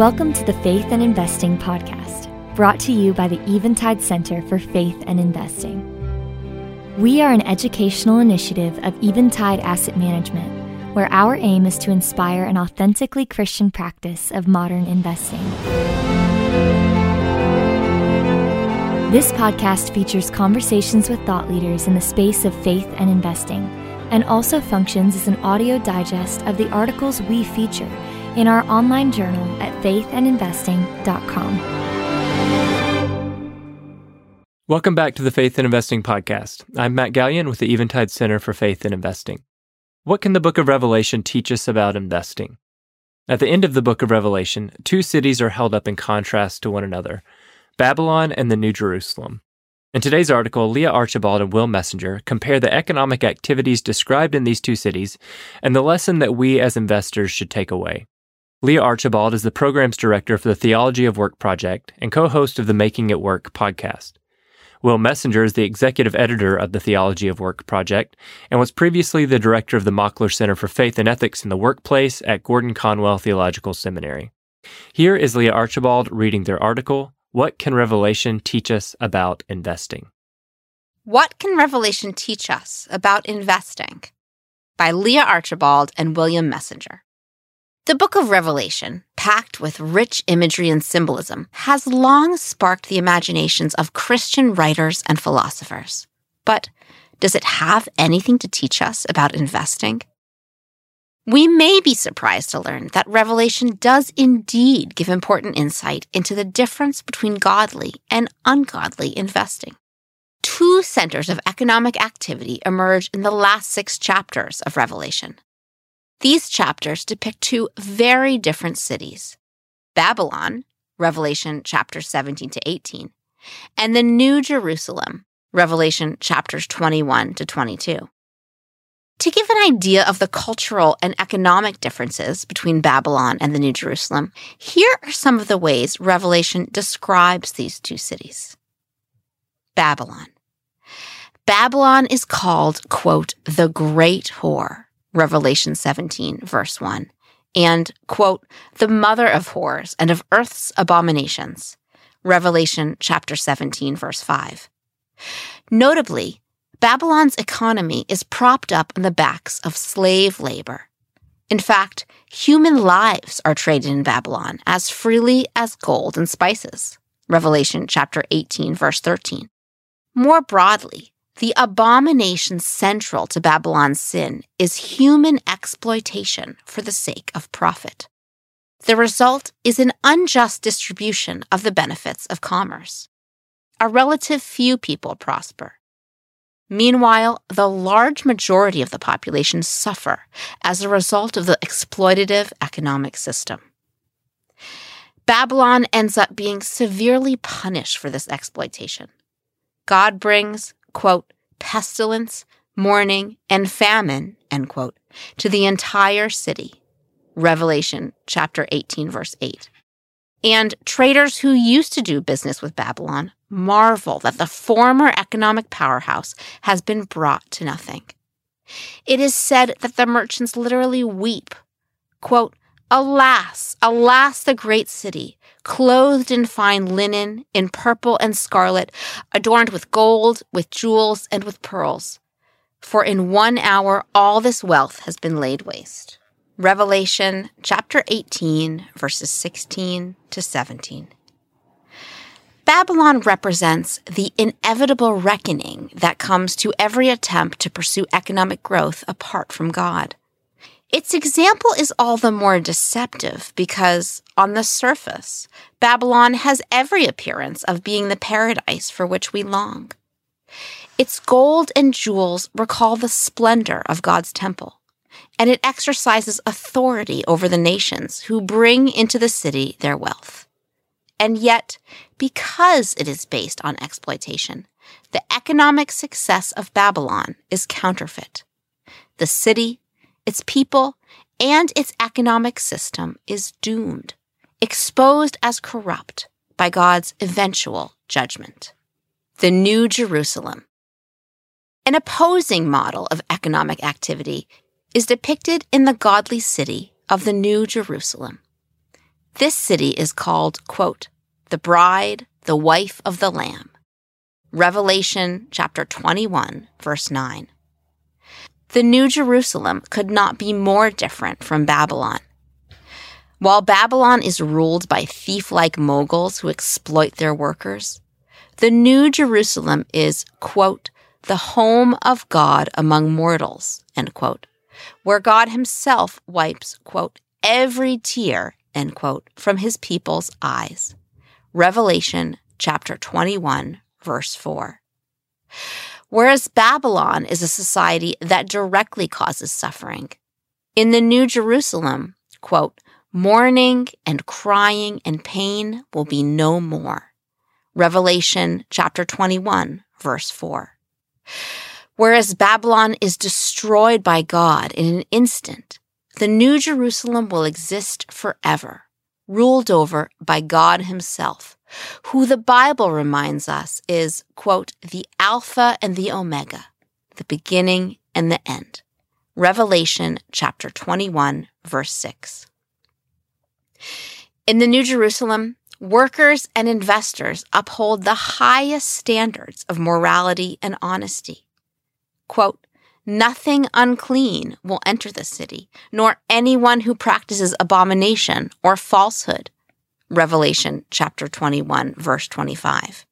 Welcome to the Faith and Investing Podcast, brought to you by the Eventide Center for Faith and Investing. We are an educational initiative of Eventide Asset Management, where our aim is to inspire an authentically Christian practice of modern investing. This podcast features conversations with thought leaders in the space of faith and investing, and also functions as an audio digest of the articles we feature in our online journal at faithandinvesting.com. Welcome back to the Faith and Investing Podcast. I'm Matt Galyon with the Eventide Center for Faith and Investing. What can the book of Revelation teach us about investing? At the end of the book of Revelation, two cities are held up in contrast to one another Babylon and the New Jerusalem. In today's article, Leah Archibald and Will Messenger compare the economic activities described in these two cities and the lesson that we as investors should take away. Leah Archibald is the programs director for the Theology of Work Project and co host of the Making It Work podcast. Will Messenger is the executive editor of the Theology of Work Project and was previously the director of the Mockler Center for Faith and Ethics in the Workplace at Gordon Conwell Theological Seminary. Here is Leah Archibald reading their article, What Can Revelation Teach Us About Investing? What Can Revelation Teach Us About Investing? by Leah Archibald and William Messenger. The book of Revelation, packed with rich imagery and symbolism, has long sparked the imaginations of Christian writers and philosophers. But does it have anything to teach us about investing? We may be surprised to learn that Revelation does indeed give important insight into the difference between godly and ungodly investing. Two centers of economic activity emerge in the last six chapters of Revelation these chapters depict two very different cities Babylon, Revelation chapters 17 to 18, and the New Jerusalem, Revelation chapters 21 to 22. To give an idea of the cultural and economic differences between Babylon and the New Jerusalem, here are some of the ways Revelation describes these two cities. Babylon. Babylon is called, quote, the great whore, Revelation 17, verse 1, and, quote, the mother of whores and of earth's abominations, Revelation chapter 17, verse 5. Notably, Babylon's economy is propped up on the backs of slave labor. In fact, human lives are traded in Babylon as freely as gold and spices. Revelation chapter 18, verse 13. More broadly, the abomination central to Babylon's sin is human exploitation for the sake of profit. The result is an unjust distribution of the benefits of commerce. A relative few people prosper. Meanwhile, the large majority of the population suffer as a result of the exploitative economic system. Babylon ends up being severely punished for this exploitation. God brings quote, pestilence, mourning, and famine, end quote, to the entire city. Revelation chapter 18, verse 8. And traders who used to do business with Babylon marvel that the former economic powerhouse has been brought to nothing. It is said that the merchants literally weep. Quote, Alas, alas, the great city, clothed in fine linen, in purple and scarlet, adorned with gold, with jewels, and with pearls. For in one hour all this wealth has been laid waste. Revelation chapter 18, verses 16 to 17. Babylon represents the inevitable reckoning that comes to every attempt to pursue economic growth apart from God. Its example is all the more deceptive because, on the surface, Babylon has every appearance of being the paradise for which we long. Its gold and jewels recall the splendor of God's temple, and it exercises authority over the nations who bring into the city their wealth. And yet, because it is based on exploitation, the economic success of Babylon is counterfeit. The city its people, and its economic system is doomed, exposed as corrupt by God's eventual judgment. The New Jerusalem. An opposing model of economic activity is depicted in the godly city of the New Jerusalem. This city is called, quote, the bride, the wife of the Lamb. Revelation chapter 21, verse 9. The New Jerusalem could not be more different from Babylon. While Babylon is ruled by thief like moguls who exploit their workers, the New Jerusalem is, quote, the home of God among mortals, end quote, where God himself wipes, quote, every tear, end quote, from his people's eyes. Revelation chapter 21, verse 4. Whereas Babylon is a society that directly causes suffering. In the New Jerusalem, quote, mourning and crying and pain will be no more. Revelation chapter 21, verse 4. Whereas Babylon is destroyed by God in an instant, the New Jerusalem will exist forever, ruled over by God Himself, who the Bible reminds us is, quote, the Alpha and the Omega, the beginning and the end. Revelation chapter 21, verse 6. In the New Jerusalem, workers and investors uphold the highest standards of morality and honesty. Quote, Nothing unclean will enter the city, nor anyone who practices abomination or falsehood. Revelation chapter 21, verse 25.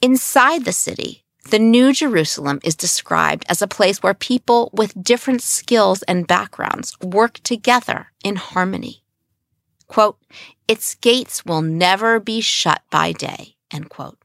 Inside the city, the New Jerusalem is described as a place where people with different skills and backgrounds work together in harmony. Quote, its gates will never be shut by day, end quote.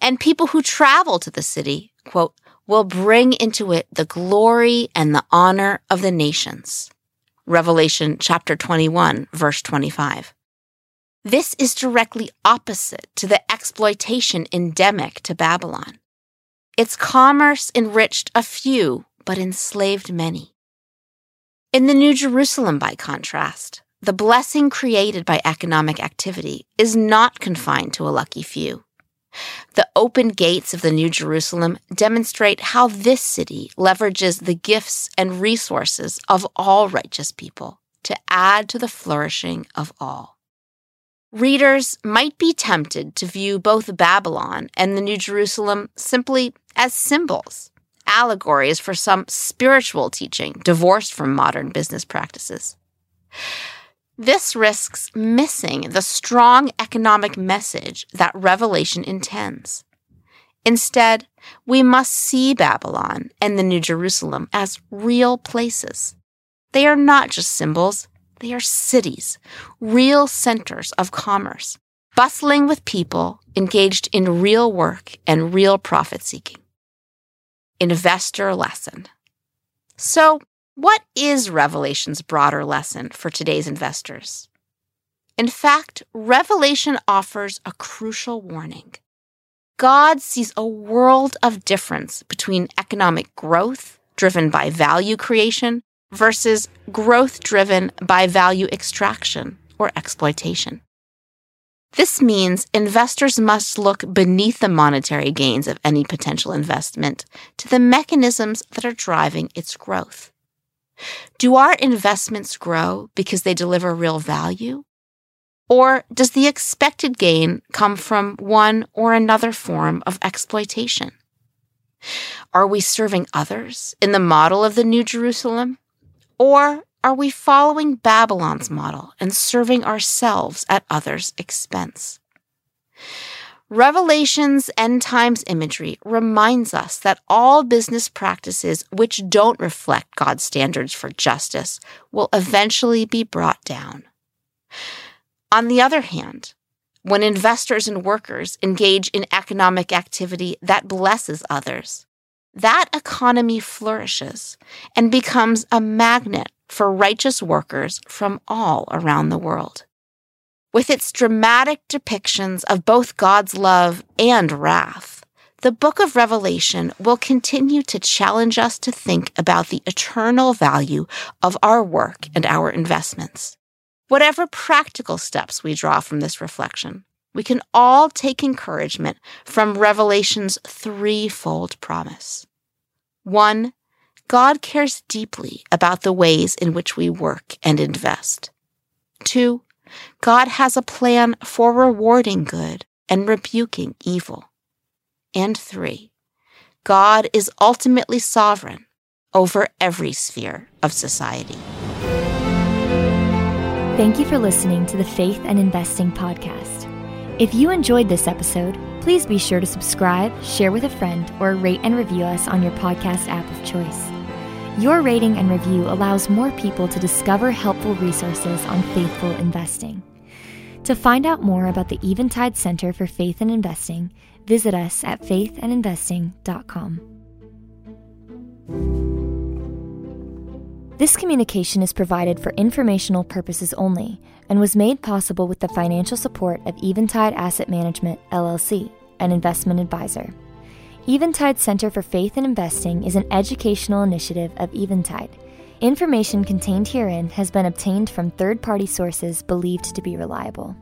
And people who travel to the city, quote, will bring into it the glory and the honor of the nations. Revelation chapter 21, verse 25. This is directly opposite to the exploitation endemic to Babylon. Its commerce enriched a few, but enslaved many. In the New Jerusalem, by contrast, the blessing created by economic activity is not confined to a lucky few. The open gates of the New Jerusalem demonstrate how this city leverages the gifts and resources of all righteous people to add to the flourishing of all. Readers might be tempted to view both Babylon and the New Jerusalem simply as symbols, allegories for some spiritual teaching divorced from modern business practices. This risks missing the strong economic message that Revelation intends. Instead, we must see Babylon and the New Jerusalem as real places. They are not just symbols, they are cities, real centers of commerce, bustling with people engaged in real work and real profit seeking. Investor lesson. So, what is Revelation's broader lesson for today's investors? In fact, Revelation offers a crucial warning. God sees a world of difference between economic growth driven by value creation versus growth driven by value extraction or exploitation. This means investors must look beneath the monetary gains of any potential investment to the mechanisms that are driving its growth. Do our investments grow because they deliver real value? Or does the expected gain come from one or another form of exploitation? Are we serving others in the model of the New Jerusalem? Or are we following Babylon's model and serving ourselves at others' expense? Revelation's end times imagery reminds us that all business practices which don't reflect God's standards for justice will eventually be brought down. On the other hand, when investors and workers engage in economic activity that blesses others, that economy flourishes and becomes a magnet for righteous workers from all around the world. With its dramatic depictions of both God's love and wrath, the book of Revelation will continue to challenge us to think about the eternal value of our work and our investments. Whatever practical steps we draw from this reflection, we can all take encouragement from Revelation's threefold promise. One, God cares deeply about the ways in which we work and invest. Two, God has a plan for rewarding good and rebuking evil. And three, God is ultimately sovereign over every sphere of society. Thank you for listening to the Faith and Investing Podcast. If you enjoyed this episode, please be sure to subscribe, share with a friend, or rate and review us on your podcast app of choice. Your rating and review allows more people to discover helpful resources on faithful investing. To find out more about the Eventide Center for Faith and Investing, visit us at faithandinvesting.com. This communication is provided for informational purposes only and was made possible with the financial support of Eventide Asset Management, LLC, an investment advisor. Eventide Center for Faith and Investing is an educational initiative of Eventide. Information contained herein has been obtained from third party sources believed to be reliable.